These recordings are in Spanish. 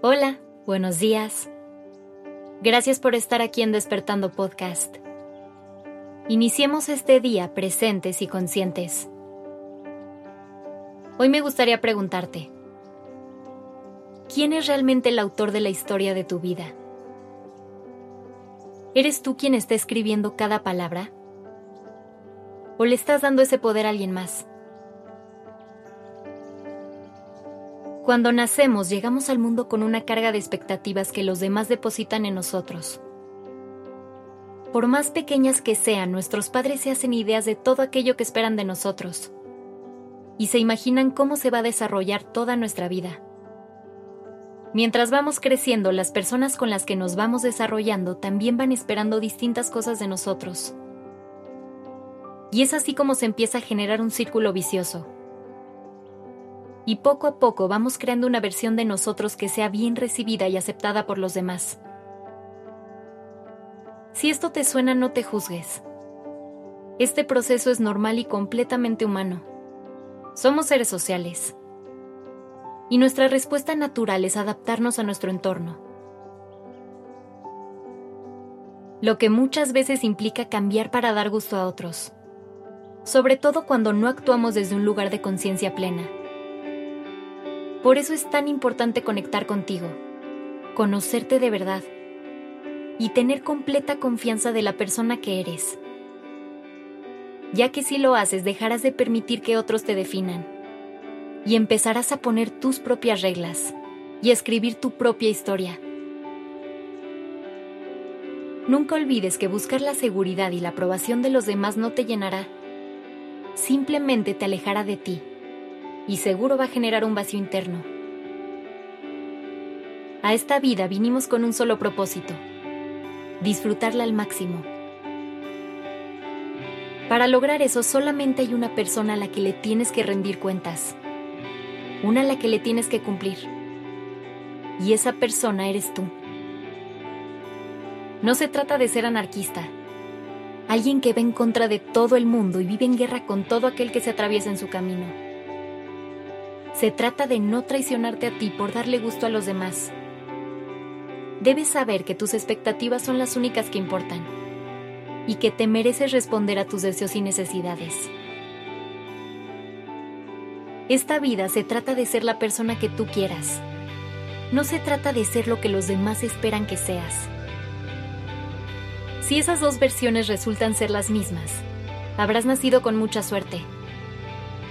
Hola, buenos días. Gracias por estar aquí en Despertando Podcast. Iniciemos este día presentes y conscientes. Hoy me gustaría preguntarte, ¿quién es realmente el autor de la historia de tu vida? ¿Eres tú quien está escribiendo cada palabra? ¿O le estás dando ese poder a alguien más? Cuando nacemos llegamos al mundo con una carga de expectativas que los demás depositan en nosotros. Por más pequeñas que sean, nuestros padres se hacen ideas de todo aquello que esperan de nosotros y se imaginan cómo se va a desarrollar toda nuestra vida. Mientras vamos creciendo, las personas con las que nos vamos desarrollando también van esperando distintas cosas de nosotros. Y es así como se empieza a generar un círculo vicioso y poco a poco vamos creando una versión de nosotros que sea bien recibida y aceptada por los demás. Si esto te suena, no te juzgues. Este proceso es normal y completamente humano. Somos seres sociales. Y nuestra respuesta natural es adaptarnos a nuestro entorno. Lo que muchas veces implica cambiar para dar gusto a otros. Sobre todo cuando no actuamos desde un lugar de conciencia plena. Por eso es tan importante conectar contigo, conocerte de verdad y tener completa confianza de la persona que eres. Ya que si lo haces dejarás de permitir que otros te definan y empezarás a poner tus propias reglas y a escribir tu propia historia. Nunca olvides que buscar la seguridad y la aprobación de los demás no te llenará, simplemente te alejará de ti y seguro va a generar un vacío interno. A esta vida vinimos con un solo propósito, disfrutarla al máximo. Para lograr eso solamente hay una persona a la que le tienes que rendir cuentas, una a la que le tienes que cumplir. Y esa persona eres tú. No se trata de ser anarquista, alguien que va en contra de todo el mundo y vive en guerra con todo aquel que se atraviesa en su camino. Se trata de no traicionarte a ti por darle gusto a los demás. Debes saber que tus expectativas son las únicas que importan y que te mereces responder a tus deseos y necesidades. Esta vida se trata de ser la persona que tú quieras. No se trata de ser lo que los demás esperan que seas. Si esas dos versiones resultan ser las mismas, habrás nacido con mucha suerte.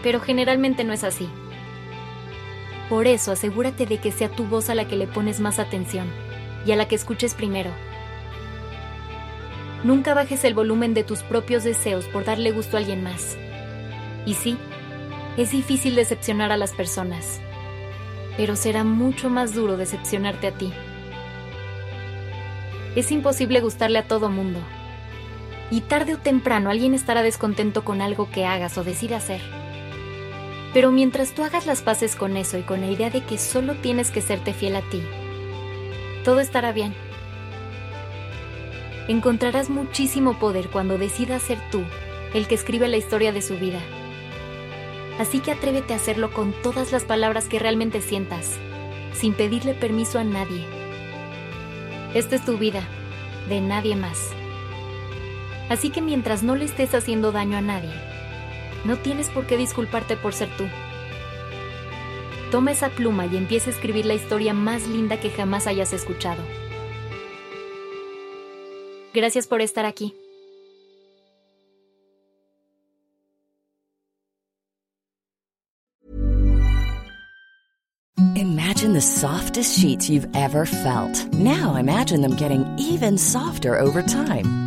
Pero generalmente no es así. Por eso asegúrate de que sea tu voz a la que le pones más atención y a la que escuches primero. Nunca bajes el volumen de tus propios deseos por darle gusto a alguien más. Y sí, es difícil decepcionar a las personas, pero será mucho más duro decepcionarte a ti. Es imposible gustarle a todo mundo. Y tarde o temprano alguien estará descontento con algo que hagas o decida hacer. Pero mientras tú hagas las paces con eso y con la idea de que solo tienes que serte fiel a ti, todo estará bien. Encontrarás muchísimo poder cuando decidas ser tú el que escribe la historia de su vida. Así que atrévete a hacerlo con todas las palabras que realmente sientas, sin pedirle permiso a nadie. Esta es tu vida, de nadie más. Así que mientras no le estés haciendo daño a nadie, no tienes por qué disculparte por ser tú. Toma esa pluma y empieza a escribir la historia más linda que jamás hayas escuchado. Gracias por estar aquí. Imagine the softest sheets you've ever felt. Now imagine them getting even softer over time.